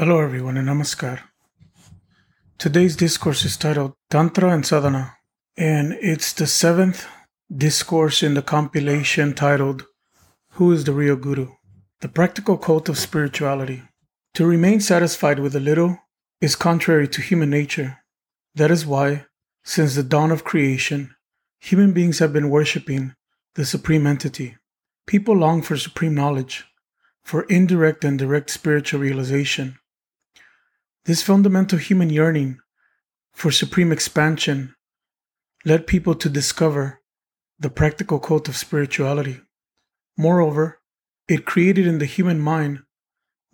Hello, everyone, and namaskar. Today's discourse is titled Tantra and Sadhana, and it's the seventh discourse in the compilation titled Who is the Real Guru? The Practical Cult of Spirituality. To remain satisfied with a little is contrary to human nature. That is why, since the dawn of creation, human beings have been worshipping the Supreme Entity. People long for supreme knowledge, for indirect and direct spiritual realization. This fundamental human yearning for supreme expansion led people to discover the practical cult of spirituality. Moreover, it created in the human mind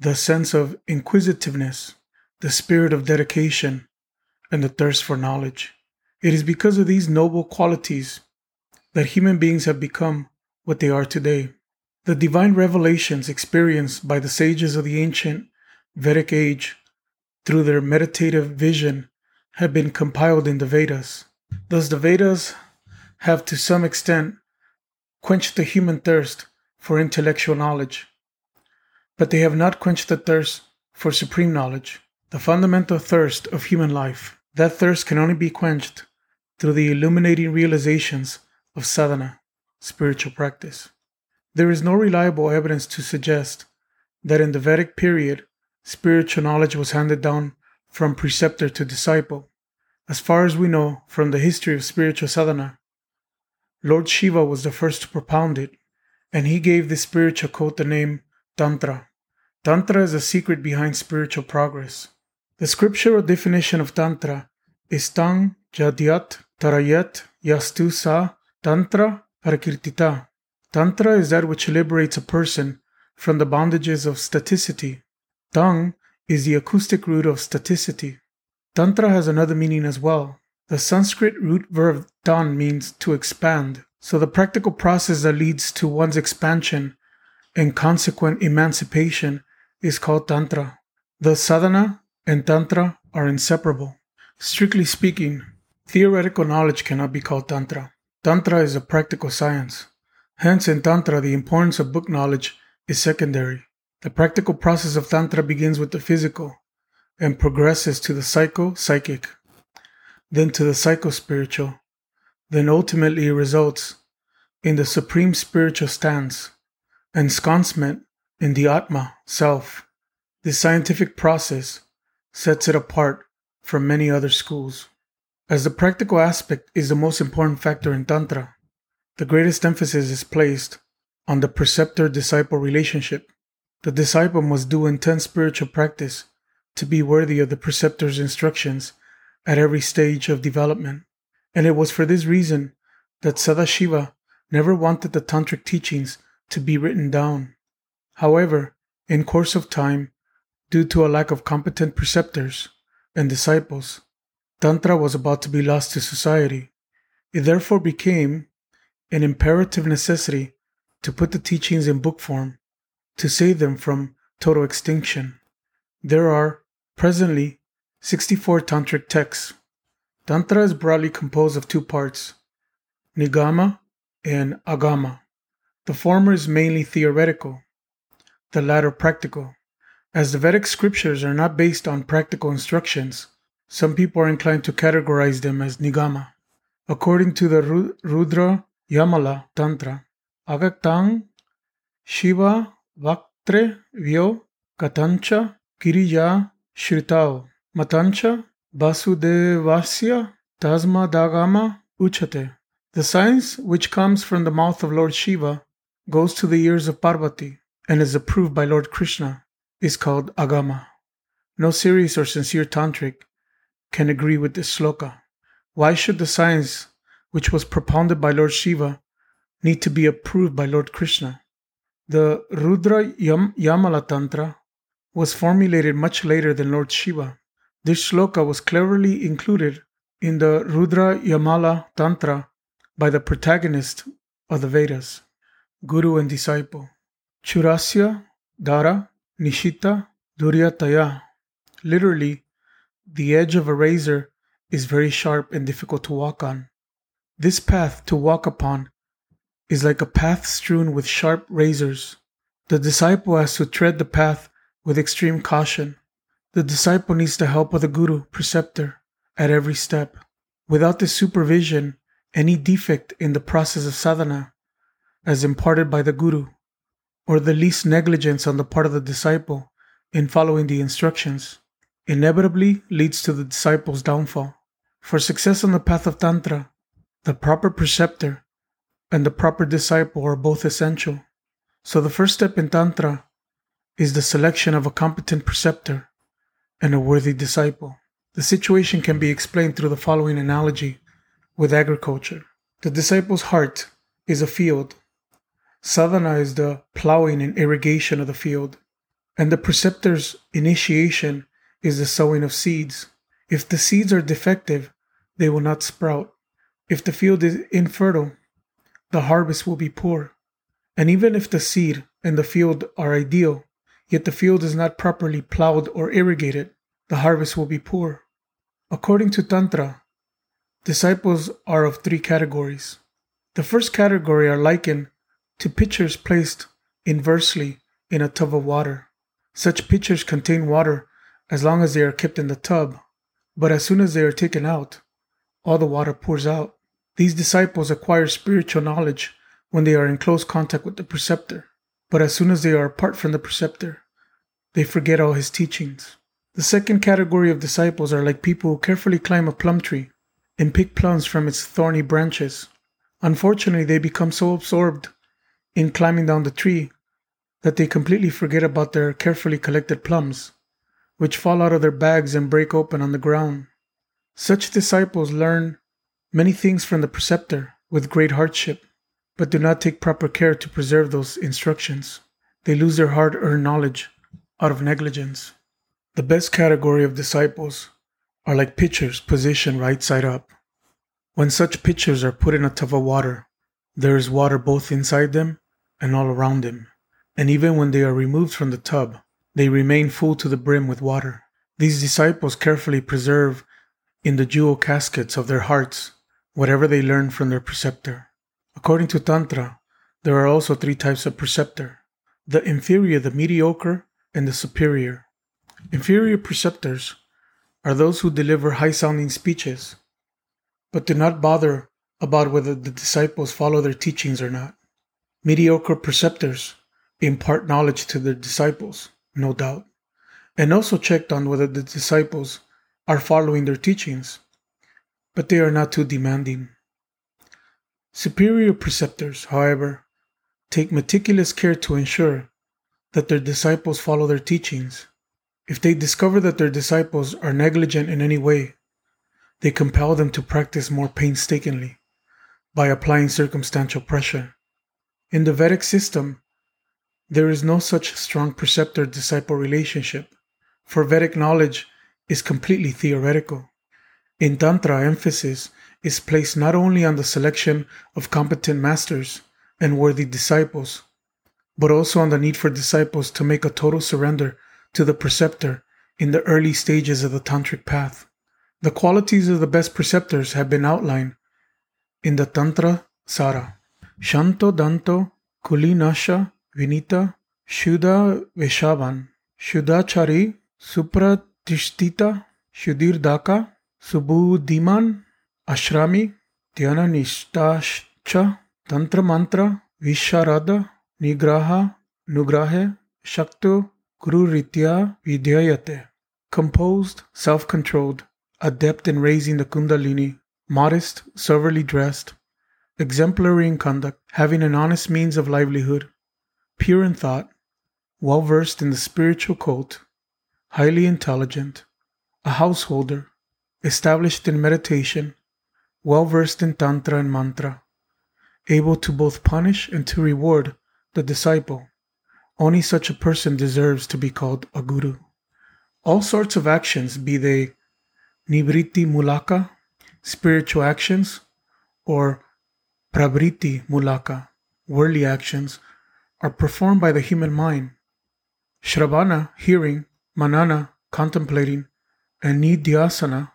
the sense of inquisitiveness, the spirit of dedication, and the thirst for knowledge. It is because of these noble qualities that human beings have become what they are today. The divine revelations experienced by the sages of the ancient Vedic age through their meditative vision have been compiled in the Vedas. Thus, the Vedas have to some extent quenched the human thirst for intellectual knowledge, but they have not quenched the thirst for supreme knowledge, the fundamental thirst of human life. That thirst can only be quenched through the illuminating realizations of sadhana, spiritual practice. There is no reliable evidence to suggest that in the Vedic period spiritual knowledge was handed down from preceptor to disciple. As far as we know from the history of spiritual sadhana, Lord Shiva was the first to propound it, and he gave this spiritual code the name Tantra. Tantra is the secret behind spiritual progress. The scriptural definition of Tantra is Tang Jadyat Tarayat Yastu Sa Tantra Prakirtita. Tantra is that which liberates a person from the bondages of staticity Tang is the acoustic root of staticity. Tantra has another meaning as well. The Sanskrit root verb tan means to expand, so the practical process that leads to one's expansion and consequent emancipation is called Tantra. The sadhana and Tantra are inseparable. Strictly speaking, theoretical knowledge cannot be called Tantra. Tantra is a practical science. Hence, in Tantra, the importance of book knowledge is secondary. The practical process of Tantra begins with the physical and progresses to the psycho psychic, then to the psycho spiritual, then ultimately results in the supreme spiritual stance, ensconcement in the Atma, self. This scientific process sets it apart from many other schools. As the practical aspect is the most important factor in Tantra, the greatest emphasis is placed on the preceptor disciple relationship. The disciple must do intense spiritual practice to be worthy of the preceptor's instructions at every stage of development. And it was for this reason that Sadashiva never wanted the tantric teachings to be written down. However, in course of time, due to a lack of competent preceptors and disciples, Tantra was about to be lost to society. It therefore became an imperative necessity to put the teachings in book form to save them from total extinction. There are presently 64 tantric texts. Tantra is broadly composed of two parts, Nigama and Agama. The former is mainly theoretical, the latter practical. As the Vedic scriptures are not based on practical instructions, some people are inclined to categorize them as Nigama. According to the Rudra Yamala Tantra, Agaktang Shiva Vaktre vyo katancha kirija shritao matancha vasudevasya tasma dagama uchate. The science which comes from the mouth of Lord Shiva goes to the ears of Parvati and is approved by Lord Krishna is called Agama. No serious or sincere tantric can agree with this sloka. Why should the science which was propounded by Lord Shiva need to be approved by Lord Krishna? The Rudra Yam- Yamala Tantra was formulated much later than Lord Shiva. This shloka was cleverly included in the Rudra Yamala Tantra by the protagonist of the Vedas, Guru and disciple. Churasya Dara Nishita Duryataya. Literally, the edge of a razor is very sharp and difficult to walk on. This path to walk upon is like a path strewn with sharp razors. The disciple has to tread the path with extreme caution. The disciple needs the help of the guru, preceptor, at every step. Without this supervision, any defect in the process of sadhana, as imparted by the guru, or the least negligence on the part of the disciple in following the instructions, inevitably leads to the disciple's downfall. For success on the path of Tantra, the proper preceptor and the proper disciple are both essential. So the first step in Tantra is the selection of a competent preceptor and a worthy disciple. The situation can be explained through the following analogy with agriculture. The disciple's heart is a field. Sadhana is the plowing and irrigation of the field. And the preceptor's initiation is the sowing of seeds. If the seeds are defective, they will not sprout. If the field is infertile, the harvest will be poor. And even if the seed and the field are ideal, yet the field is not properly plowed or irrigated, the harvest will be poor. According to Tantra, disciples are of three categories. The first category are likened to pitchers placed inversely in a tub of water. Such pitchers contain water as long as they are kept in the tub, but as soon as they are taken out, all the water pours out. These disciples acquire spiritual knowledge when they are in close contact with the preceptor, but as soon as they are apart from the preceptor, they forget all his teachings. The second category of disciples are like people who carefully climb a plum tree and pick plums from its thorny branches. Unfortunately, they become so absorbed in climbing down the tree that they completely forget about their carefully collected plums, which fall out of their bags and break open on the ground. Such disciples learn many things from the preceptor with great hardship, but do not take proper care to preserve those instructions. They lose their hard earned knowledge out of negligence. The best category of disciples are like pitchers positioned right side up. When such pitchers are put in a tub of water, there is water both inside them and all around them. And even when they are removed from the tub, they remain full to the brim with water. These disciples carefully preserve in the jewel caskets of their hearts whatever they learn from their preceptor. According to Tantra, there are also three types of preceptor the inferior, the mediocre, and the superior. Inferior preceptors are those who deliver high sounding speeches, but do not bother about whether the disciples follow their teachings or not. Mediocre preceptors impart knowledge to their disciples, no doubt, and also checked on whether the disciples are following their teachings, but they are not too demanding. Superior preceptors, however, take meticulous care to ensure that their disciples follow their teachings if they discover that their disciples are negligent in any way, they compel them to practice more painstakingly by applying circumstantial pressure. In the Vedic system, there is no such strong preceptor disciple relationship, for Vedic knowledge is completely theoretical. In Tantra, emphasis is placed not only on the selection of competent masters and worthy disciples, but also on the need for disciples to make a total surrender to the preceptor in the early stages of the tantric path. The qualities of the best preceptors have been outlined in the Tantra Sara. Shanto Danto Kulinasha Vinita Shuddha Veshavan Shuddhachari Supratishtita Shudir Daka Subudhiman Ashrami Dhyana Nishtashcha Tantra Mantra Visharada Nigraha Nugrahe Shakto Gururitya Vidyayate. Composed, self controlled, adept in raising the Kundalini, modest, soberly dressed, exemplary in conduct, having an honest means of livelihood, pure in thought, well versed in the spiritual cult, highly intelligent, a householder, established in meditation, well versed in Tantra and Mantra, able to both punish and to reward the disciple only such a person deserves to be called a guru. All sorts of actions, be they nivriti mulaka, spiritual actions, or pravriti mulaka, worldly actions, are performed by the human mind. Shravana, hearing, manana, contemplating, and nidhyasana,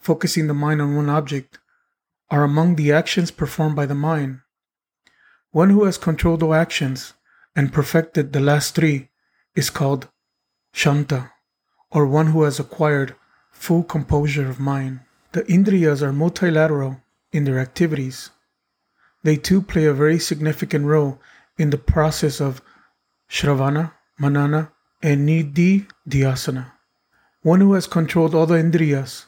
focusing the mind on one object, are among the actions performed by the mind. One who has controlled all actions and perfected the last three is called Shanta, or one who has acquired full composure of mind. The Indriyas are multilateral in their activities. They too play a very significant role in the process of Shravana, Manana, and Nidhi Dhyasana. One who has controlled all the Indriyas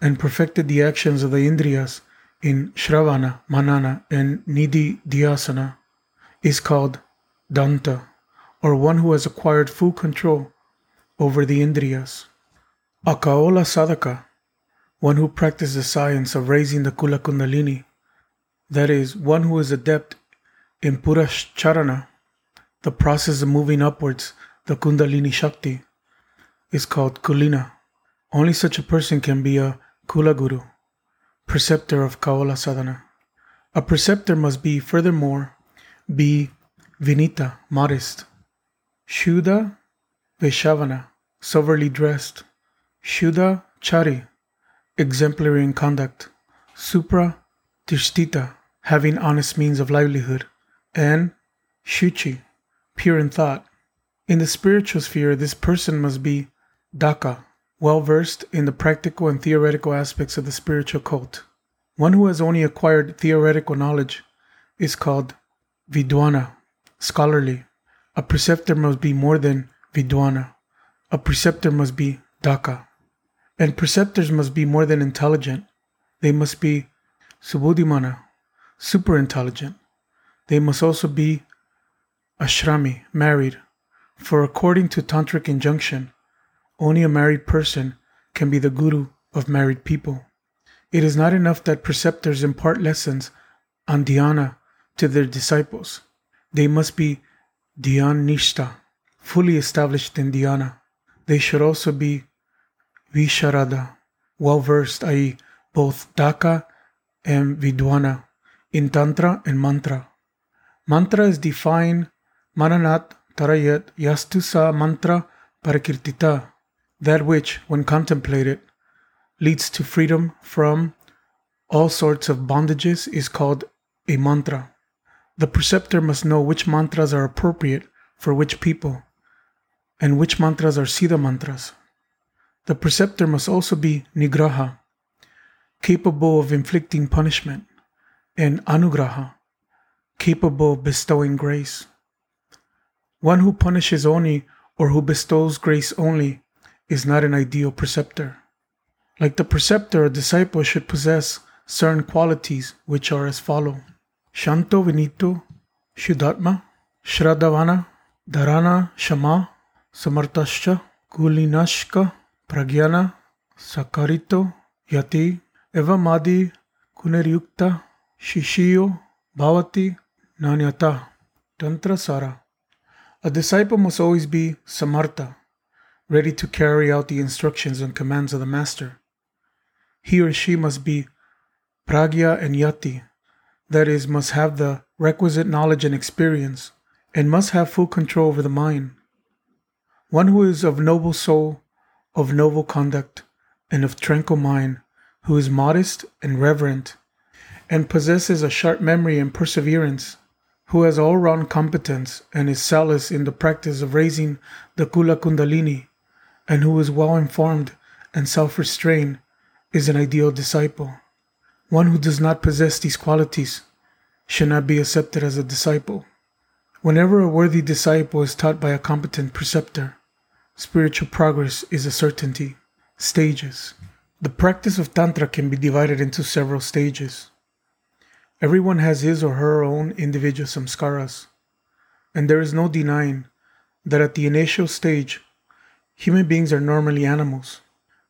and perfected the actions of the Indriyas in Shravana, Manana, and Nidhi Dhyasana is called Danta, or one who has acquired full control over the Indriyas. A Kaola Sadhaka, one who practices the science of raising the Kula Kundalini, that is, one who is adept in Purashcharana, the process of moving upwards the Kundalini Shakti, is called Kulina. Only such a person can be a Kula Guru, preceptor of Kaola Sadhana. A preceptor must be, furthermore, be Vinita, modest, Shuddha Vaishavana, soberly dressed, Shuddha Chari, exemplary in conduct, Supra Tishtita, having honest means of livelihood, and Shuchi, pure in thought. In the spiritual sphere, this person must be Daka, well versed in the practical and theoretical aspects of the spiritual cult. One who has only acquired theoretical knowledge is called Vidwana, scholarly. A preceptor must be more than Vidwana. A preceptor must be Daka. And preceptors must be more than intelligent. They must be Subudhimana, super intelligent. They must also be Ashrami, married. For according to Tantric injunction, only a married person can be the guru of married people. It is not enough that preceptors impart lessons on dhyana to their disciples. They must be dhyanishta, fully established in dhyana. They should also be visharada, well versed, i.e., both daka and vidwana, in tantra and mantra. Mantra is defined mananat tarayat yastusa mantra parakirtita that which, when contemplated, leads to freedom from all sorts of bondages is called a mantra. The preceptor must know which mantras are appropriate for which people and which mantras are Siddha mantras. The preceptor must also be Nigraha, capable of inflicting punishment, and Anugraha, capable of bestowing grace. One who punishes only or who bestows grace only is not an ideal preceptor. Like the preceptor, a disciple should possess certain qualities which are as follow Shanto Vinito, Shuddhatma, Shraddhavana, Dharana, Shama, Samartascha, Kulinashka, Pragyana, Sakarito, Yati, Evamadi, Kuneryukta, Shishiyo, Bhavati, Nanyata, Tantra Sara. A disciple must always be Samartha, ready to carry out the instructions and commands of the master. He or she must be pragya and yati, that is, must have the requisite knowledge and experience, and must have full control over the mind. One who is of noble soul, of noble conduct, and of tranquil mind, who is modest and reverent, and possesses a sharp memory and perseverance, who has all round competence and is zealous in the practice of raising the Kula Kundalini, and who is well informed and self restrained is an ideal disciple. One who does not possess these qualities should not be accepted as a disciple. Whenever a worthy disciple is taught by a competent preceptor, spiritual progress is a certainty. Stages. The practice of Tantra can be divided into several stages. Everyone has his or her own individual samskaras, and there is no denying that at the initial stage, Human beings are normally animals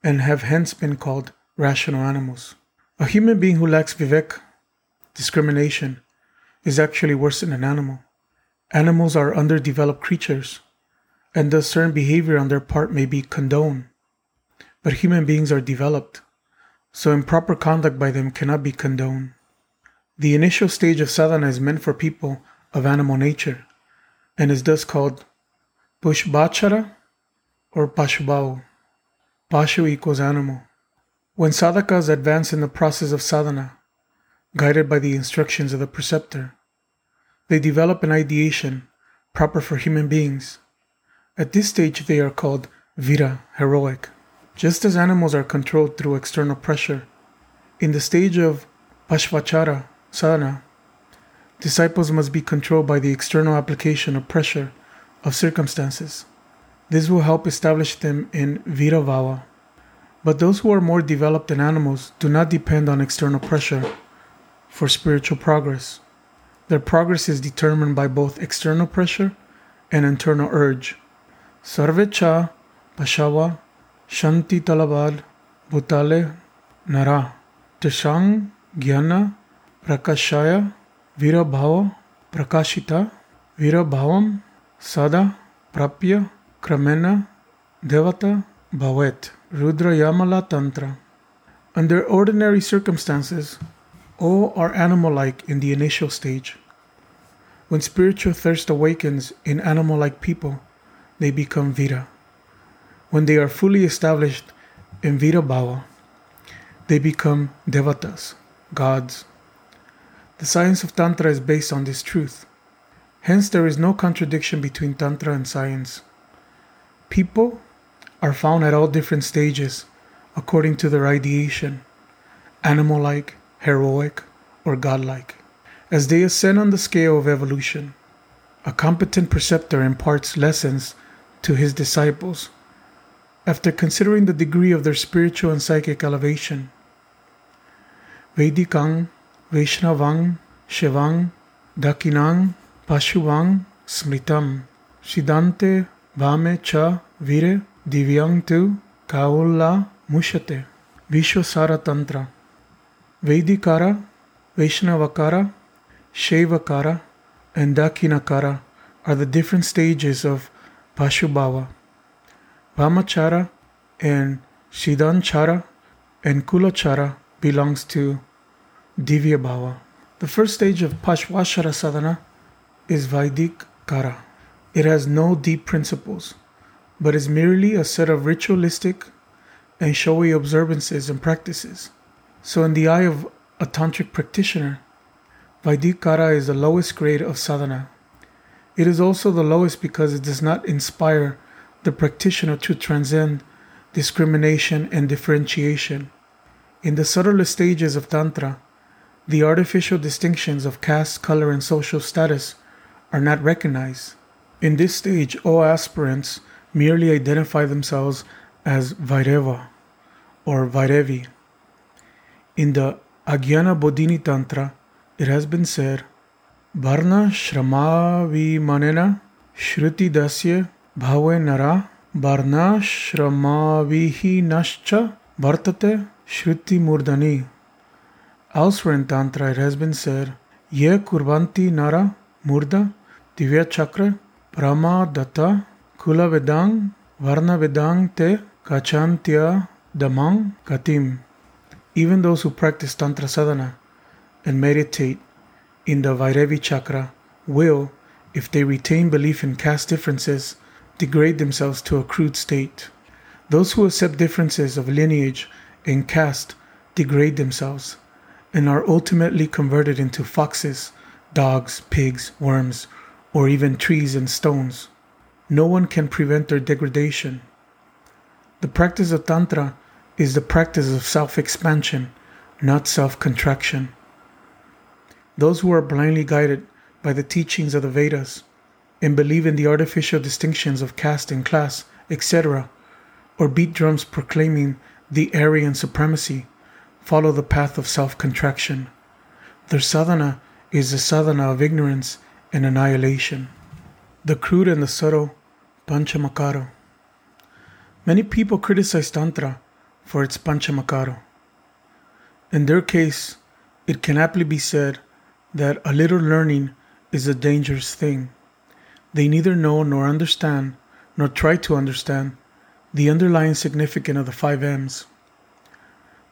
and have hence been called rational animals. A human being who lacks vivek, discrimination, is actually worse than an animal. Animals are underdeveloped creatures, and thus certain behavior on their part may be condoned. But human beings are developed, so improper conduct by them cannot be condoned. The initial stage of sadhana is meant for people of animal nature, and is thus called pashvachara or Pashubhau. Pashu equals animal. When sadhakas advance in the process of sadhana, guided by the instructions of the preceptor, they develop an ideation proper for human beings. At this stage, they are called Vira, heroic. Just as animals are controlled through external pressure, in the stage of Pashvachara, sadhana, disciples must be controlled by the external application of pressure of circumstances. This will help establish them in Virabhava. But those who are more developed than animals do not depend on external pressure for spiritual progress. Their progress is determined by both external pressure and internal urge. Sarvecha Pashava Shanti Talabad Bhutale Nara Tashang Gyana Prakashaya Virabhava Prakashita Virabhavam Sada Prapya Kramena Devata Bhavet Rudra Yamala Tantra. Under ordinary circumstances, all are animal like in the initial stage. When spiritual thirst awakens in animal like people, they become Vira. When they are fully established in Vira Bhava, they become Devatas, gods. The science of Tantra is based on this truth. Hence, there is no contradiction between Tantra and science. People are found at all different stages according to their ideation animal like, heroic, or godlike. As they ascend on the scale of evolution, a competent preceptor imparts lessons to his disciples after considering the degree of their spiritual and psychic elevation. Vedikang, Vaishnavang, Shivang, Dakinang, Pashuvang, Smritam, Shidante, Vame Cha, Vire, Divyang Tu, Kaula, Mushate, Vishwasara Tantra, Vedikara, Vaishnavakara, Shaivakara, and Dakinakara are the different stages of Pashubhava. Vamachara and Shidanchara and Kulachara belongs to Divya Bhava. The first stage of Pashvachara sadhana is Vaidik Kara. It has no deep principles, but is merely a set of ritualistic and showy observances and practices. So, in the eye of a tantric practitioner, Vaidikara is the lowest grade of sadhana. It is also the lowest because it does not inspire the practitioner to transcend discrimination and differentiation. In the subtler stages of Tantra, the artificial distinctions of caste, color, and social status are not recognized. In this stage, all aspirants merely identify themselves as Vaireva or Vairevi. In the Agyana Bodhini Tantra, it has been said, Varna Shramavi Manena Shruti Dasya Bhave Nara Varna Shramavihi Nascha Vartate Shruti Murdani. Elsewhere in Tantra, it has been said, Ye Kurvanti Nara Murda Divya Chakra Brahma Datta Kula Vedang Varna Vedang Te Kachantya Damang Katim. Even those who practice Tantra sadhana and meditate in the Bhairavi chakra will, if they retain belief in caste differences, degrade themselves to a crude state. Those who accept differences of lineage and caste degrade themselves and are ultimately converted into foxes, dogs, pigs, worms, or even trees and stones. No one can prevent their degradation. The practice of Tantra is the practice of self expansion, not self contraction. Those who are blindly guided by the teachings of the Vedas and believe in the artificial distinctions of caste and class, etc., or beat drums proclaiming the Aryan supremacy, follow the path of self contraction. Their sadhana is the sadhana of ignorance and annihilation. The crude and the subtle Panchamakaro. Many people criticize Tantra for its Panchamakaro. In their case, it can aptly be said that a little learning is a dangerous thing. They neither know nor understand, nor try to understand, the underlying significance of the five M's.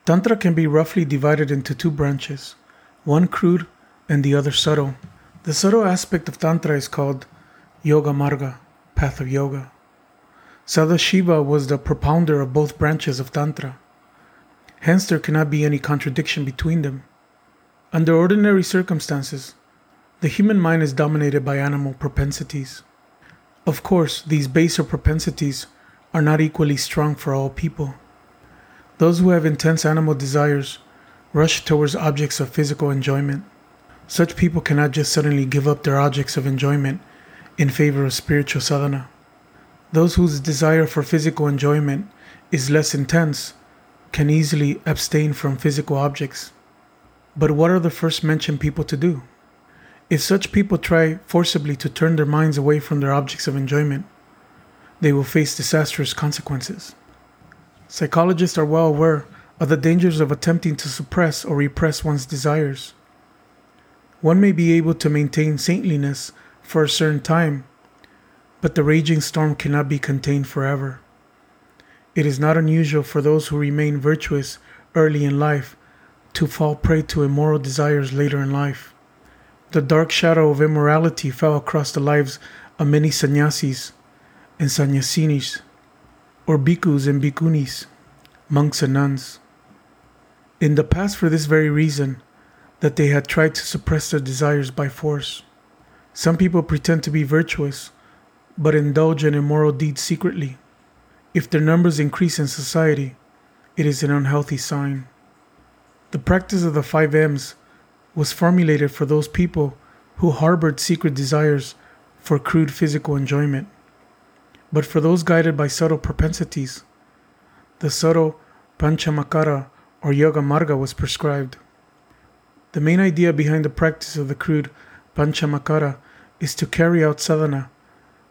Tantra can be roughly divided into two branches, one crude and the other subtle. The subtle aspect of Tantra is called Yoga Marga, path of yoga. Sadashiva was the propounder of both branches of Tantra. Hence, there cannot be any contradiction between them. Under ordinary circumstances, the human mind is dominated by animal propensities. Of course, these baser propensities are not equally strong for all people. Those who have intense animal desires rush towards objects of physical enjoyment. Such people cannot just suddenly give up their objects of enjoyment in favor of spiritual sadhana. Those whose desire for physical enjoyment is less intense can easily abstain from physical objects. But what are the first mentioned people to do? If such people try forcibly to turn their minds away from their objects of enjoyment, they will face disastrous consequences. Psychologists are well aware of the dangers of attempting to suppress or repress one's desires. One may be able to maintain saintliness for a certain time, but the raging storm cannot be contained forever. It is not unusual for those who remain virtuous early in life to fall prey to immoral desires later in life. The dark shadow of immorality fell across the lives of many sannyasis and sannyasinis, or bhikkhus and bhikkhunis, monks and nuns. In the past, for this very reason, that they had tried to suppress their desires by force. Some people pretend to be virtuous, but indulge in immoral deeds secretly. If their numbers increase in society, it is an unhealthy sign. The practice of the five M's was formulated for those people who harbored secret desires for crude physical enjoyment. But for those guided by subtle propensities, the subtle Panchamakara or Yoga Marga was prescribed. The main idea behind the practice of the crude Panchamakara is to carry out sadhana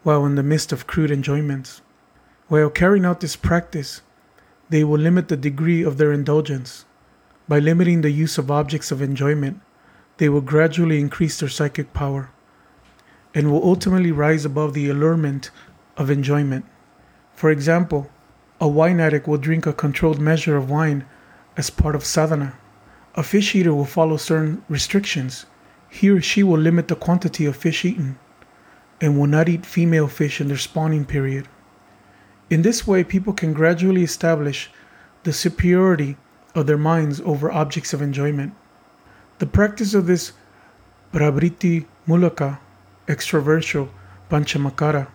while in the midst of crude enjoyments. While carrying out this practice, they will limit the degree of their indulgence. By limiting the use of objects of enjoyment, they will gradually increase their psychic power and will ultimately rise above the allurement of enjoyment. For example, a wine addict will drink a controlled measure of wine as part of sadhana. A fish eater will follow certain restrictions. He or she will limit the quantity of fish eaten and will not eat female fish in their spawning period. In this way, people can gradually establish the superiority of their minds over objects of enjoyment. The practice of this Pravriti Mulaka, extroversial Panchamakara,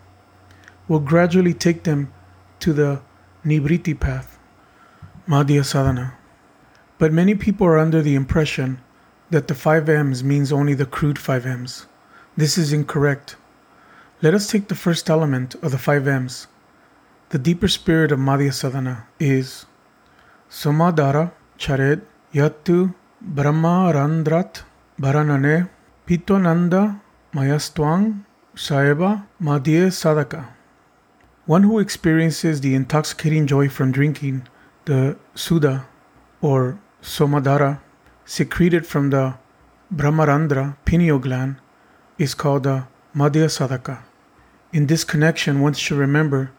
will gradually take them to the Nibriti path, Madhya Sadhana. But many people are under the impression that the 5 M's means only the crude 5 M's. This is incorrect. Let us take the first element of the 5 M's. The deeper spirit of Madhya Sadhana is Somadara Chared Yatu Brahma Randrat Bharanane Pitwananda Mayastwang Saeba Madhya Sadaka. One who experiences the intoxicating joy from drinking the Sudha or Somadara secreted from the Brahmarandhra pineal gland is called the Madhya Sadaka. In this connection, one should remember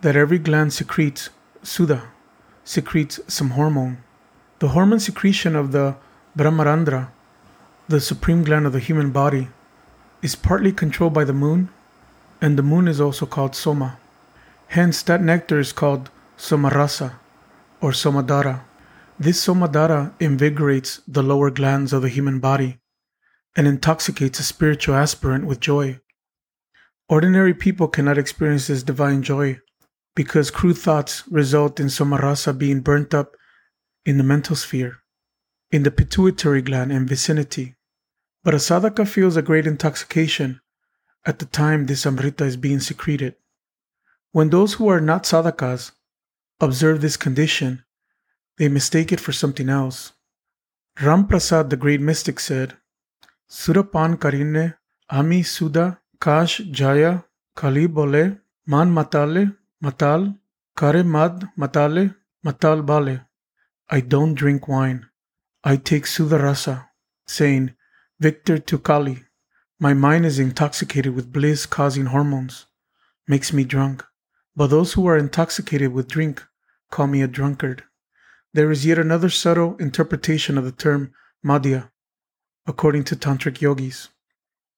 that every gland secretes Sudha, secretes some hormone. The hormone secretion of the Brahmarandhra, the supreme gland of the human body, is partly controlled by the moon, and the moon is also called Soma. Hence, that nectar is called Somarasa or Somadara. This Somadara invigorates the lower glands of the human body and intoxicates a spiritual aspirant with joy. Ordinary people cannot experience this divine joy because crude thoughts result in Somarasa being burnt up in the mental sphere, in the pituitary gland and vicinity. But a sadhaka feels a great intoxication at the time this amrita is being secreted. When those who are not sadhakas observe this condition, they mistake it for something else. Ramprasad, the great mystic, said, Surapan karine ami suda kash jaya kali bole man matale matal kare mad matale matal bale. I don't drink wine. I take Sudarasa, saying, Victor to Kali. My mind is intoxicated with bliss causing hormones, makes me drunk. But those who are intoxicated with drink call me a drunkard. There is yet another subtle interpretation of the term madhya, according to tantric yogis.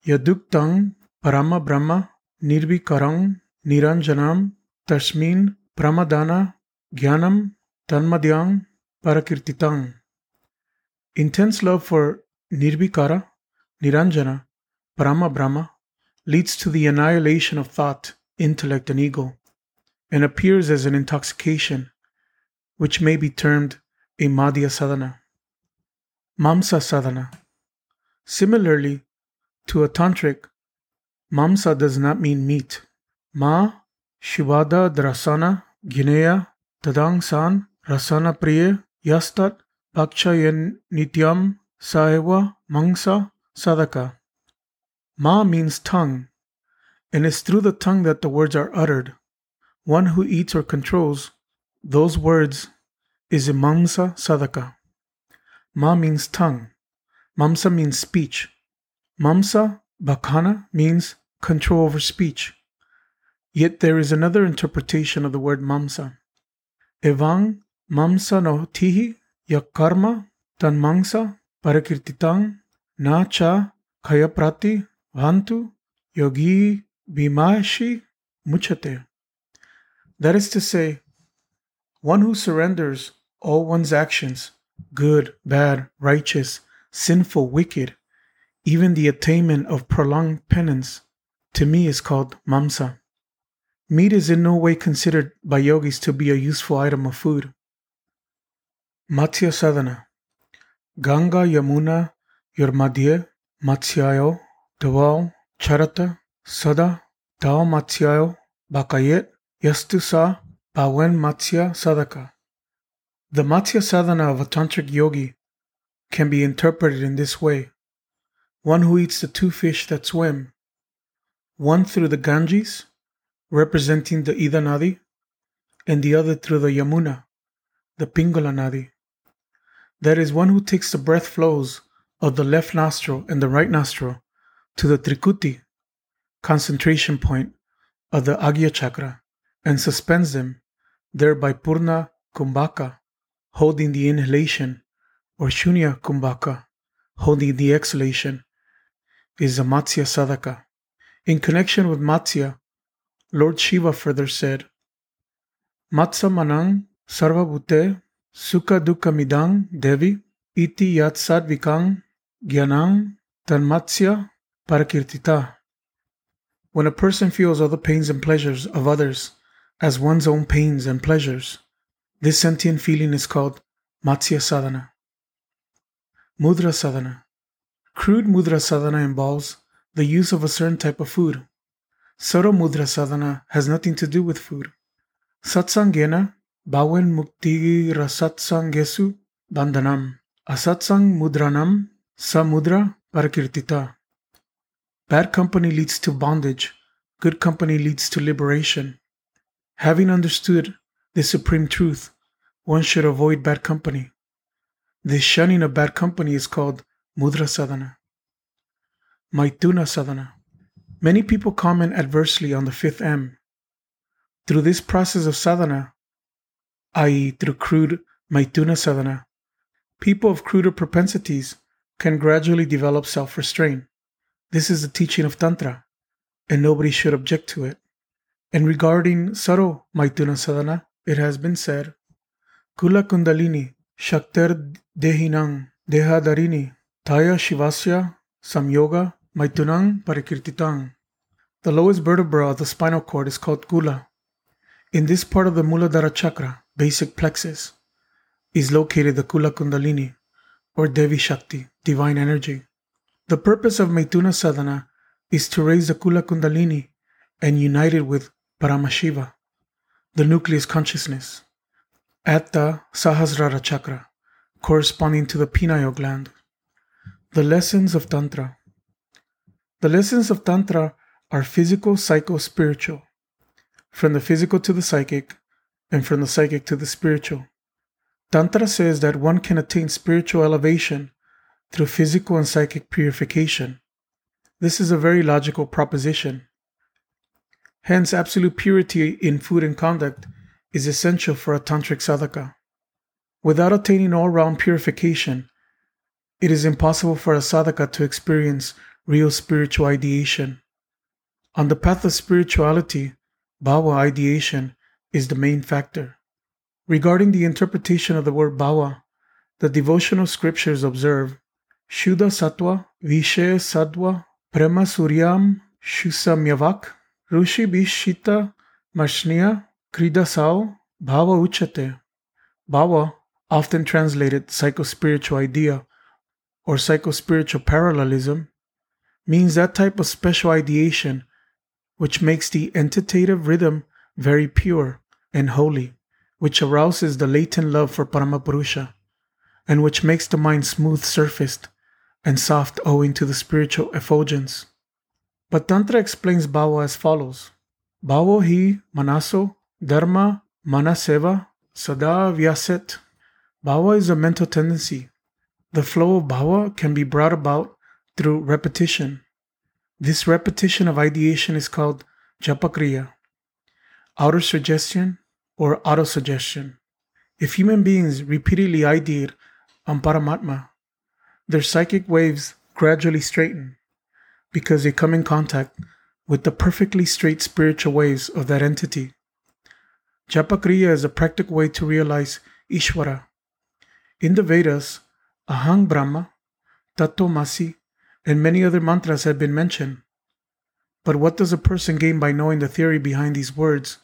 Yaduktang parama brahma nirvikarang niranjanam tasmin pramadana jnanam tanmadhyang parakirtitang. Intense love for nirvikara, niranjana, parama brahma leads to the annihilation of thought, intellect, and ego. and appears as an intoxication, which may be termed a Madhya sadhana. Mamsa sadhana. Similarly to a tantric, mamsa does not mean meat. Ma shivada drasana gineya tadang san rasana priya yastat bhakshayan nityam saeva mangsa sadaka. Ma means tongue, and it's through the tongue that the words are uttered. One who eats or controls those words is mamsa sadaka. Ma means tongue. Mamsa means speech. Mamsa bakana means control over speech. Yet there is another interpretation of the word mamsa. Evang mamsa no tihi yakarma tan mangsa parakirtitang na cha kayaprati vantu yogi bimashi muchate. That is to say, one who surrenders all one's actions good, bad, righteous, sinful, wicked, even the attainment of prolonged penance, to me is called mamsa. Meat is in no way considered by yogis to be a useful item of food. Matsya Sadhana Ganga Yamuna Yormadye Matsyayo Dawal Charata Sada Dao Matsyayo Bakayet Yastusa Bawen Matsya Sadaka the Matsya sadhana of a tantric yogi can be interpreted in this way one who eats the two fish that swim, one through the Ganges, representing the Ida Nadi, and the other through the Yamuna, the Pingala Nadi. That is, one who takes the breath flows of the left nostril and the right nostril to the Trikuti, concentration point of the Agya chakra, and suspends them, thereby Purna Kumbhaka, holding the inhalation, or Shunya Kumbhaka, holding the exhalation, is a Matsya Sadhaka. In connection with Matsya, Lord Shiva further said, Matsa Manang Sarvabhute Sukha Dukha Midang Devi Iti Yat Sadvikang Gyanang Tanmatsya Parakirtita. When a person feels all the pains and pleasures of others as one's own pains and pleasures, this sentient feeling is called Matsya Sadhana. Mudra Sadhana. Crude Mudra Sadhana involves the use of a certain type of food. Subtle Mudra Sadhana has nothing to do with food. Satsangena Bawen Mukti Rasatsangesu Bandhanam. Asatsang Mudranam Samudra Parakirtita. Bad company leads to bondage. Good company leads to liberation. Having understood the supreme truth, one should avoid bad company. This shunning of bad company is called mudra sadhana. Maituna sadhana. Many people comment adversely on the fifth M. Through this process of sadhana, i.e., through crude maituna sadhana, people of cruder propensities can gradually develop self restraint. This is the teaching of Tantra, and nobody should object to it. And regarding Saro maituna sadhana, it has been said, Kula Kundalini, Shakter Dehinang, Dehadarini, Taya Shivasya, Samyoga, Maitunang Parikirtitang. The lowest vertebra of the spinal cord is called Kula. In this part of the Muladhara chakra, basic plexus, is located the Kula Kundalini, or Devi Shakti, divine energy. The purpose of Maituna sadhana is to raise the Kula Kundalini and unite it with Paramashiva the nucleus consciousness, at the Sahasrara chakra, corresponding to the pineal gland. The lessons of Tantra. The lessons of Tantra are physical, psycho, spiritual, from the physical to the psychic, and from the psychic to the spiritual. Tantra says that one can attain spiritual elevation through physical and psychic purification. This is a very logical proposition. Hence, absolute purity in food and conduct is essential for a tantric sadhaka. Without attaining all round purification, it is impossible for a sadhaka to experience real spiritual ideation. On the path of spirituality, bhava ideation is the main factor. Regarding the interpretation of the word bhava, the devotional scriptures observe Shuddha Sattva, Vishe Sadwa, Prema Suryam, Shusamyavak, Rushi Bishita Mashniya Kridasau Bhava Uchate. Bhava, often translated psychospiritual idea or psychospiritual parallelism, means that type of special ideation which makes the entitative rhythm very pure and holy, which arouses the latent love for Paramapurusha, and which makes the mind smooth surfaced and soft owing to the spiritual effulgence. But Tantra explains Bhava as follows Bhavo hi manaso dharma manaseva sada vyaset. Bhava is a mental tendency. The flow of bhava can be brought about through repetition. This repetition of ideation is called japakriya, outer suggestion or autosuggestion. If human beings repeatedly ideate on Paramatma, their psychic waves gradually straighten because they come in contact with the perfectly straight spiritual waves of that entity. Japakriya is a practical way to realize Ishvara. In the Vedas, Ahang Brahma, Tattvamasi, and many other mantras have been mentioned. But what does a person gain by knowing the theory behind these words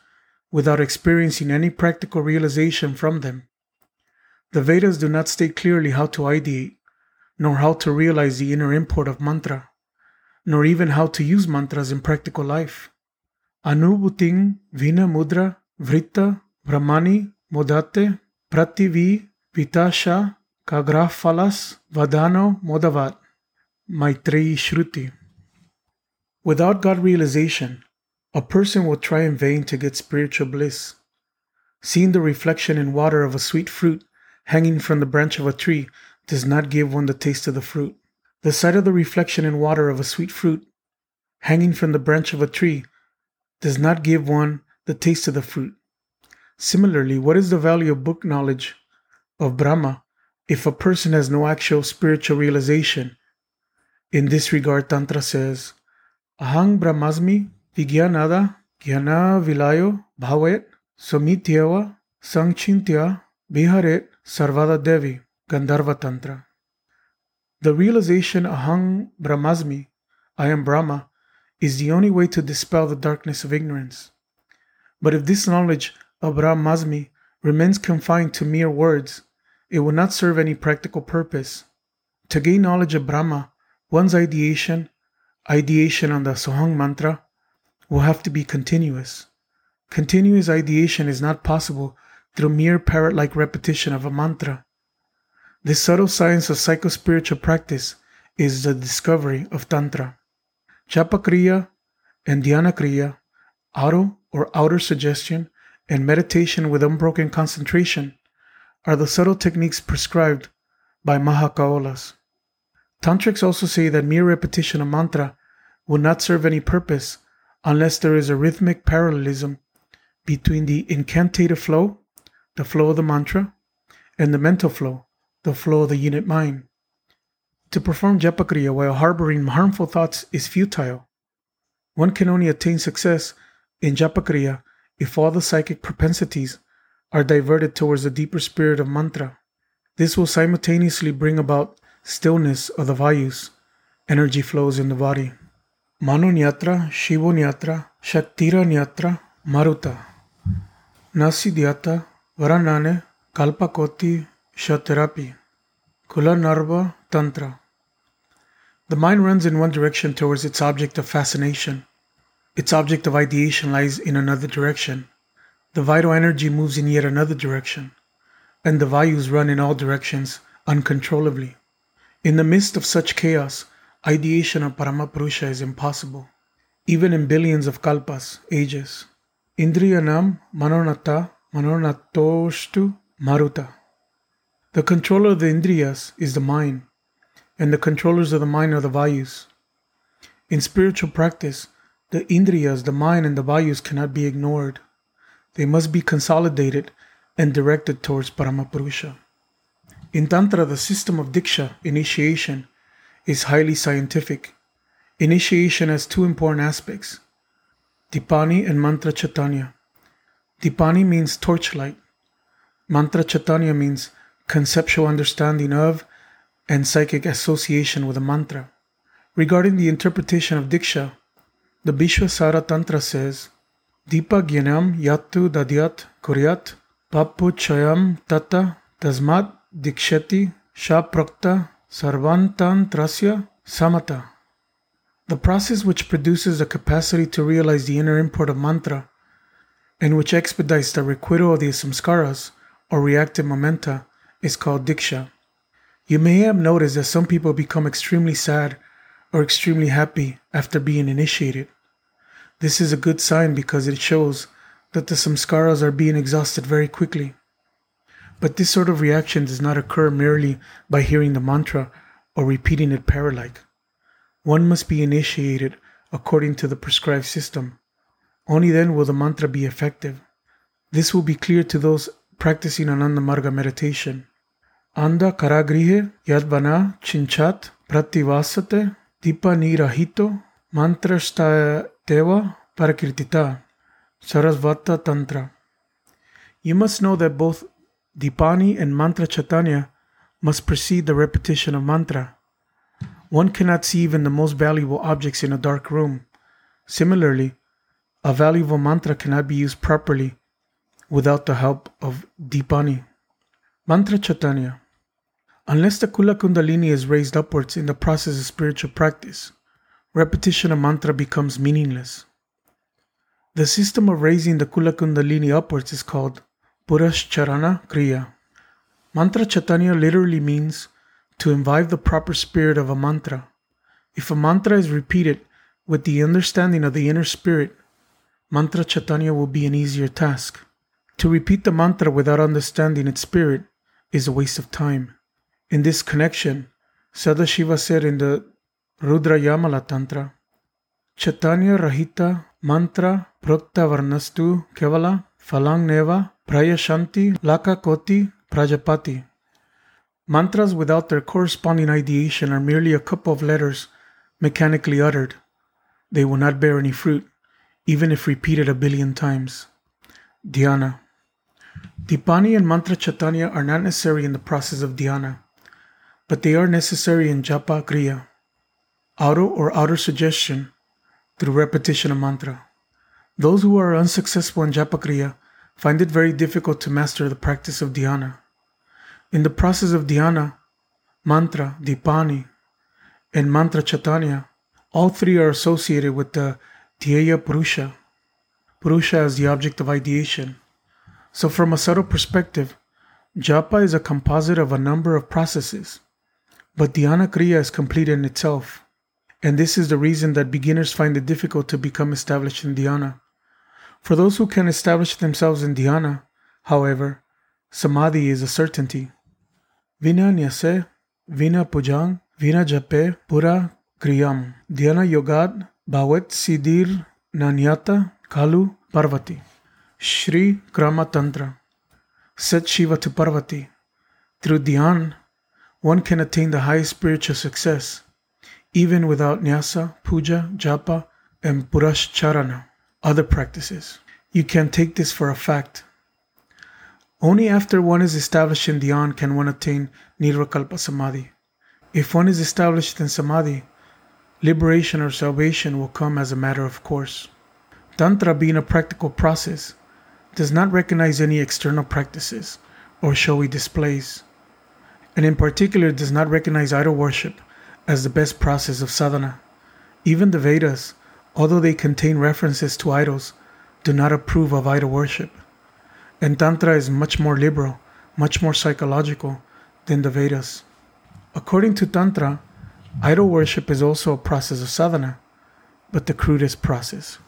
without experiencing any practical realization from them? The Vedas do not state clearly how to ideate, nor how to realize the inner import of mantra, nor even how to use mantras in practical life. Anubhuting Vina Mudra Vritta Brahmani Modate Prativi Vitasha Kagrafalas Vadano Modavat Maitreyi Shruti. Without God realization, a person will try in vain to get spiritual bliss. Seeing the reflection in water of a sweet fruit hanging from the branch of a tree does not give one the taste of the fruit. The sight of the reflection in water of a sweet fruit hanging from the branch of a tree does not give one the taste of the fruit. Similarly, what is the value of book knowledge of Brahma if a person has no actual spiritual realization? In this regard, Tantra says, Ahang Brahmasmi Vigyanada Gyana Vilayo Bhavet Somityeva Sangchintya Biharet Sarvada Devi Gandharva Tantra. The realization Ahang Brahmasmi, I am Brahma, is the only way to dispel the darkness of ignorance. But if this knowledge of Brahmasmi remains confined to mere words, it will not serve any practical purpose. To gain knowledge of Brahma, one's ideation, ideation on the Sohang mantra, will have to be continuous. Continuous ideation is not possible through mere parrot like repetition of a mantra. This subtle science of psychospiritual practice is the discovery of Tantra. Japakriya and Dhyanakriya, auto or outer suggestion, and meditation with unbroken concentration are the subtle techniques prescribed by Mahakaolas. Tantrics also say that mere repetition of mantra will not serve any purpose unless there is a rhythmic parallelism between the incantative flow the flow of the mantra, and the mental flow, the flow of the unit mind. To perform japakriya while harboring harmful thoughts is futile. One can only attain success in japakriya if all the psychic propensities are diverted towards the deeper spirit of mantra. This will simultaneously bring about stillness of the vayus, energy flows in the body. Mano Nyatra, Shivo Nyatra, Shaktira Nyatra, Maruta. Nasi Dhyata, Varanane, Kalpakoti, Shaterapi, Kularnava Tantra. The mind runs in one direction towards its object of fascination. Its object of ideation lies in another direction. The vital energy moves in yet another direction, and the vayus run in all directions uncontrollably. In the midst of such chaos, ideation of Paramapurusha is impossible, even in billions of kalpas, ages. Indriyanam manonata Manonatoshtu Maruta. The controller of the Indriyas is the mind, and the controllers of the mind are the Vayus. In spiritual practice, the Indriyas, the mind, and the Vayus cannot be ignored. They must be consolidated and directed towards Paramapurusha. In Tantra, the system of Diksha, initiation, is highly scientific. Initiation has two important aspects Dipani and Mantra Chaitanya. Dipani means torchlight. Mantra Chaitanya means conceptual understanding of and psychic association with a mantra. Regarding the interpretation of Diksha, the Vishwasara Tantra says Dipa Gyanam Yatu Dadyat Kuryat Papu Chayam Tata Tasmat Dikshati Shaprakta Sarvantan Trasya Samata. The process which produces the capacity to realize the inner import of mantra and which expedites the requital of the samskaras or reactive momenta is called diksha. You may have noticed that some people become extremely sad or extremely happy after being initiated. This is a good sign because it shows that the samskaras are being exhausted very quickly. But this sort of reaction does not occur merely by hearing the mantra or repeating it paralike. One must be initiated according to the prescribed system. Only then will the mantra be effective. This will be clear to those practicing Ananda Marga meditation. Anda karagrihe yadvana chinchat prativasate dipa mantrashteva parakirtita sarasvata tantra. You must know that both Dipani and Mantra Chaitanya must precede the repetition of mantra. One cannot see even the most valuable objects in a dark room. Similarly, a valuable mantra cannot be used properly without the help of Dipani. Mantra Chaitanya. Unless the Kula Kundalini is raised upwards in the process of spiritual practice, repetition of mantra becomes meaningless. The system of raising the Kula Kundalini upwards is called Purascharana Kriya. Mantra Chaitanya literally means to imbibe the proper spirit of a mantra. If a mantra is repeated with the understanding of the inner spirit, mantra chaitanya will be an easier task. To repeat the mantra without understanding its spirit is a waste of time. In this connection, Sadashiva said in the Rudra Yamala Tantra, Chaitanya Rahita Mantra Prakta Varnastu Kevala Falang Neva Prayashanti Laka Koti Prajapati. Mantras without their corresponding ideation are merely a couple of letters mechanically uttered. They will not bear any fruit even if repeated a billion times. Dhyana. Dipani and Mantra Chaitanya are not necessary in the process of dhyana, but they are necessary in japa kriya, auto or outer suggestion through repetition of mantra. Those who are unsuccessful in japa kriya find it very difficult to master the practice of dhyana. In the process of dhyana, mantra, dipani, and mantra chaitanya, all three are associated with the Dhyeya Purusha. Purusha is the object of ideation. So, from a subtle perspective, japa is a composite of a number of processes, but dhyana kriya is complete in itself. And this is the reason that beginners find it difficult to become established in dhyana. For those who can establish themselves in dhyana, however, samadhi is a certainty. Vina nyase, vina pujang, vina jape, pura kriyam. Dhyana yogad Bhawat Siddhir Nanyata Kalu Parvati Shri Krama Tantra Set Shiva to Parvati Through Dhyan, one can attain the highest spiritual success, even without Nyasa, Puja, Japa, and Purascharana, other practices. You can take this for a fact. Only after one is established in Dhyan can one attain Nirvikalpa Samadhi. If one is established in Samadhi, liberation or salvation will come as a matter of course. Tantra, being a practical process, does not recognize any external practices or showy displays, and in particular does not recognize idol worship as the best process of sadhana. Even the Vedas, although they contain references to idols, do not approve of idol worship. And Tantra is much more liberal, much more psychological than the Vedas. According to Tantra, Idol worship is also a process of sadhana, but the crudest process.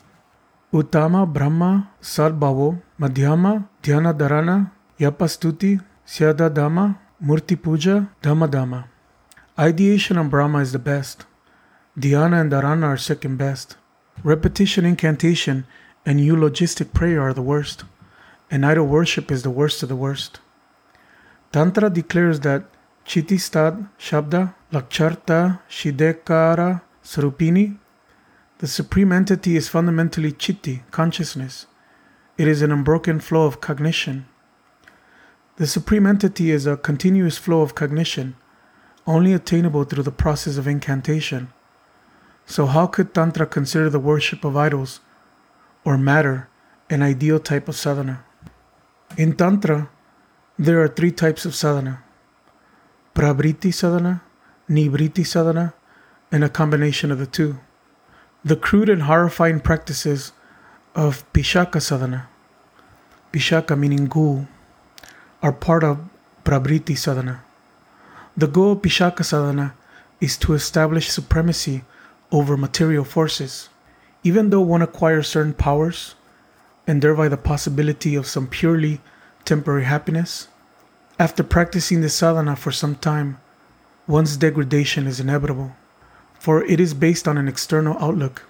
Uttama Brahma Sadbhavo Madhyama Dhyana Dharana Yapastuti Syada Dhamma Murti Puja Dhamma Dhamma. Ideation on Brahma is the best. Dhyana and Dharana are second best. Repetition, incantation, and eulogistic prayer are the worst. And idol worship is the worst of the worst. Tantra declares that Chittistad Shabda Laksharta Shidekara Sarupini. The supreme entity is fundamentally Chitti, consciousness. It is an unbroken flow of cognition. The supreme entity is a continuous flow of cognition, only attainable through the process of incantation. So, how could Tantra consider the worship of idols or matter an ideal type of sadhana. In Tantra, there are three types of sadhana Pravriti sadhana, Nivriti sadhana, and a combination of the two. The crude and horrifying practices of Pishaka sadhana, Pishaka meaning ghoul, are part of Pravriti sadhana. The goal of Pishaka sadhana is to establish supremacy over material forces. Even though one acquires certain powers, and thereby the possibility of some purely temporary happiness, after practicing the sadhana for some time, one's degradation is inevitable, for it is based on an external outlook.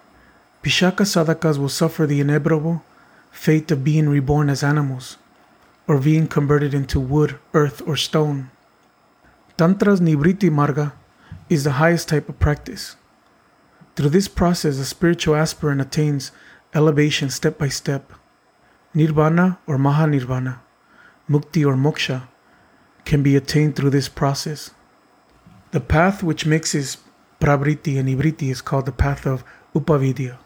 Pishaka sadhakas will suffer the inevitable fate of being reborn as animals, or being converted into wood, earth, or stone. Tantra's Nivriti Marga is the highest type of practice. Through this process, a spiritual aspirant attains elevation step by step. Nirvana or Mahanirvana, Mukti or Moksha, can be attained through this process. The path which mixes Prabriti and Nivriti is called the path of Upavidya.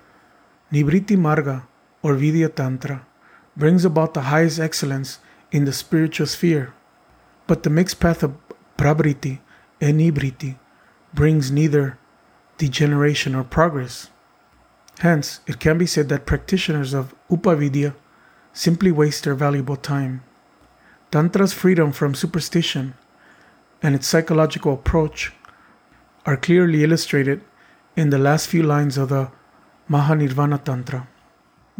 Nivriti Marga or Vidya Tantra brings about the highest excellence in the spiritual sphere, but the mixed path of prabriti and Nivriti brings neither degeneration or progress. Hence, it can be said that practitioners of Upavidya simply waste their valuable time. Tantra's freedom from superstition and its psychological approach are clearly illustrated in the last few lines of the Mahanirvana Tantra.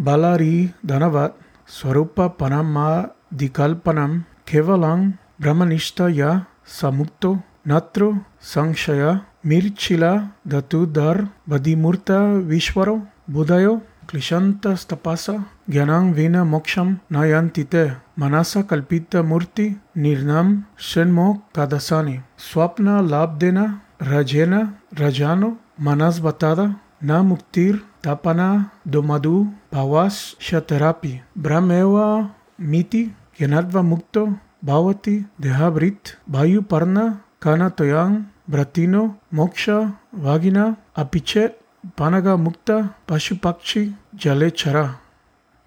Balari Dhanavat Swarupa Panama दिकल्पनं केवलं ब्रह्मनिष्ठया समुक्तो, नत्र संशय, मिर्चिला दतुधर बदिमूर्त विश्वरो, बुधयो क्लिशन्तस्तपस, ज्ञानं win मोक्षं नयन्ति ते, मनसा कल्पितमूर्ति निर्णं षण्मुखदशानि स्वप्नलाब्धेन रजेन, रजानो मनस्बताद न मुक्तिर्तपना दुमधु भवाश्यथेरापि ब्रह्मेव मिति। Yanadva Mukto Bhavati Dehabrit Bayu Parna Kana Toyang Bratino Moksha Vagina Apichet Panaga Mukta Pashupakshi Jale Chara.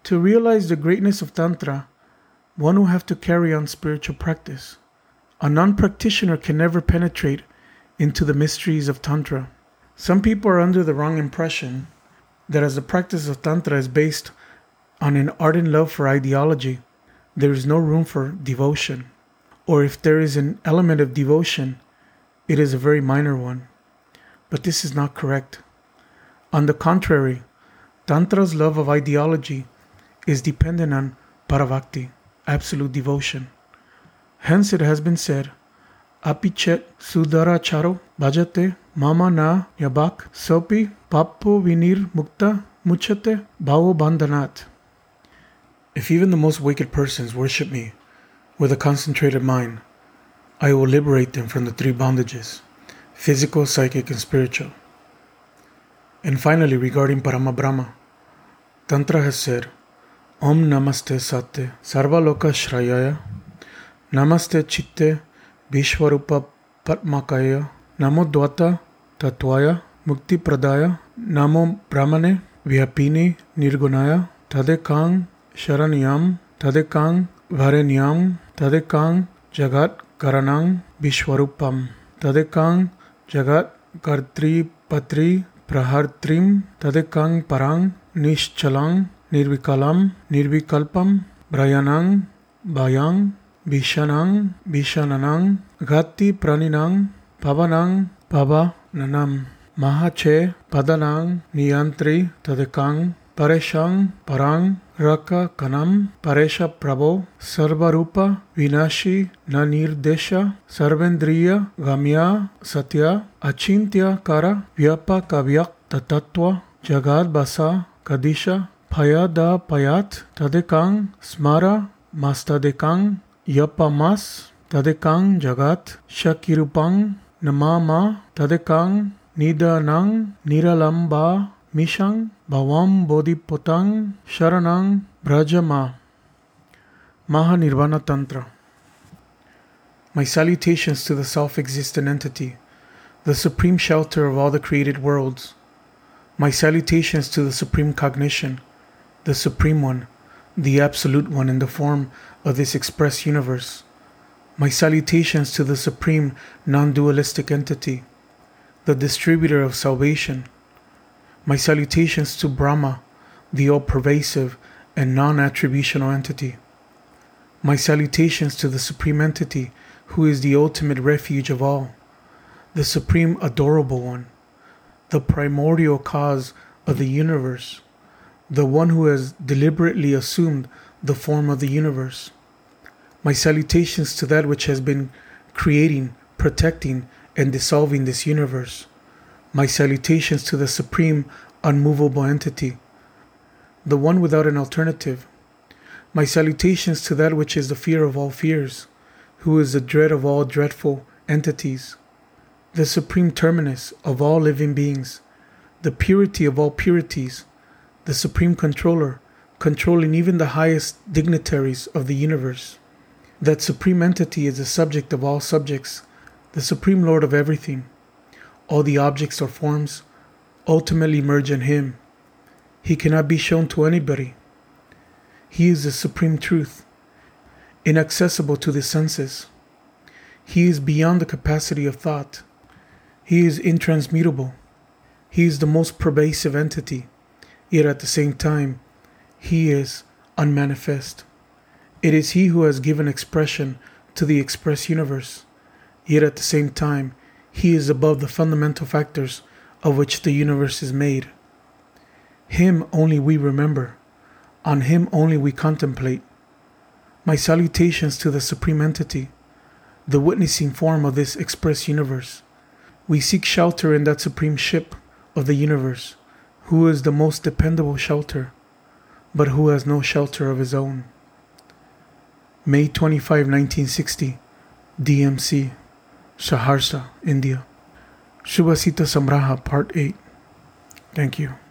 To realize the greatness of Tantra, one will have to carry on spiritual practice. A non practitioner can never penetrate into the mysteries of Tantra. Some people are under the wrong impression that as the practice of Tantra is based on an ardent love for ideology, there is no room for devotion. Or if there is an element of devotion, it is a very minor one. But this is not correct. On the contrary, Tantra's love of ideology is dependent on parabhakti, absolute devotion. Hence it has been said, Apichet Sudaracharo Bhajate Mama na Yabak Sopi Papo Vinir Mukta Muchate Bhavo Bandhanat. If even the most wicked persons worship me with a concentrated mind, I will liberate them from the three bondages physical, psychic, and spiritual. And finally, regarding Parama Brahma, Tantra has said, Om Namaste Sate Sarvaloka Shrayaya Namaste Chitte Vishwarupa Patmakaya Namo Dvata Tatwaya Mukti Pradaya Namo Brahmane Vyapini Nirgunaya Tadekang शरण्यम तदेकांग भरण्यम तदेकांग जगत करणंग विश्वरूपम। तदेकांग जगत कर्तृपत्री प्रहर्त्रिम तदेकांग परांग निश्चलांग निर्विकलम निर्विकल्पम भ्रयनंग भयंग भीषणंग भीषणनंग गति प्रणिनंग पवनंग पवननम महाचे पदनांग नियंत्री तदेकांग परेशांग परांग रक परेश प्रभो सर्वरूप विनाशी न निर्देश सर्वेन्द्रिय गम्य सत्य अचिंत्य कर व्यपक व्यक्त तत्व जगाद बसा कदिश फयद पयात तदिकांग स्मर मस्तदिकांग यप मस तदिकांग जगत शकिरूपांग नमा मा तदिकांग निदनांग निरलंबा मिशंग Bhavam Bodhipotang Sharanang Brajama Mahanirvana Tantra. My salutations to the self existent entity, the supreme shelter of all the created worlds. My salutations to the supreme cognition, the supreme one, the Absolute One in the form of this express universe. My salutations to the Supreme Non Dualistic Entity, the Distributor of Salvation. My salutations to Brahma, the All Pervasive and Non Attributional Entity. My salutations to the Supreme Entity, who is the ultimate refuge of all, the Supreme Adorable One, the primordial cause of the universe, the one who has deliberately assumed the form of the universe. My salutations to that which has been creating, protecting, and dissolving this universe. My salutations to the Supreme Unmovable Entity, the one without an alternative. My salutations to that which is the fear of all fears, who is the dread of all dreadful entities, the supreme terminus of all living beings, the purity of all purities, the supreme controller, controlling even the highest dignitaries of the universe. That supreme entity is the subject of all subjects, the supreme lord of everything. All the objects or forms ultimately merge in him. He cannot be shown to anybody. He is the supreme truth, inaccessible to the senses. He is beyond the capacity of thought. He is intransmutable. He is the most pervasive entity, yet at the same time, He is unmanifest. It is He who has given expression to the express universe, yet at the same time, He is above the fundamental factors of which the universe is made. Him only we remember, on Him only we contemplate. My salutations to the Supreme Entity, the witnessing form of this express universe. We seek shelter in that supreme ship of the universe, who is the most dependable shelter, but who has no shelter of his own. May 25, 1960, DMC, Saharsa, India. Subhasita Samgraha, Part 8. Thank you.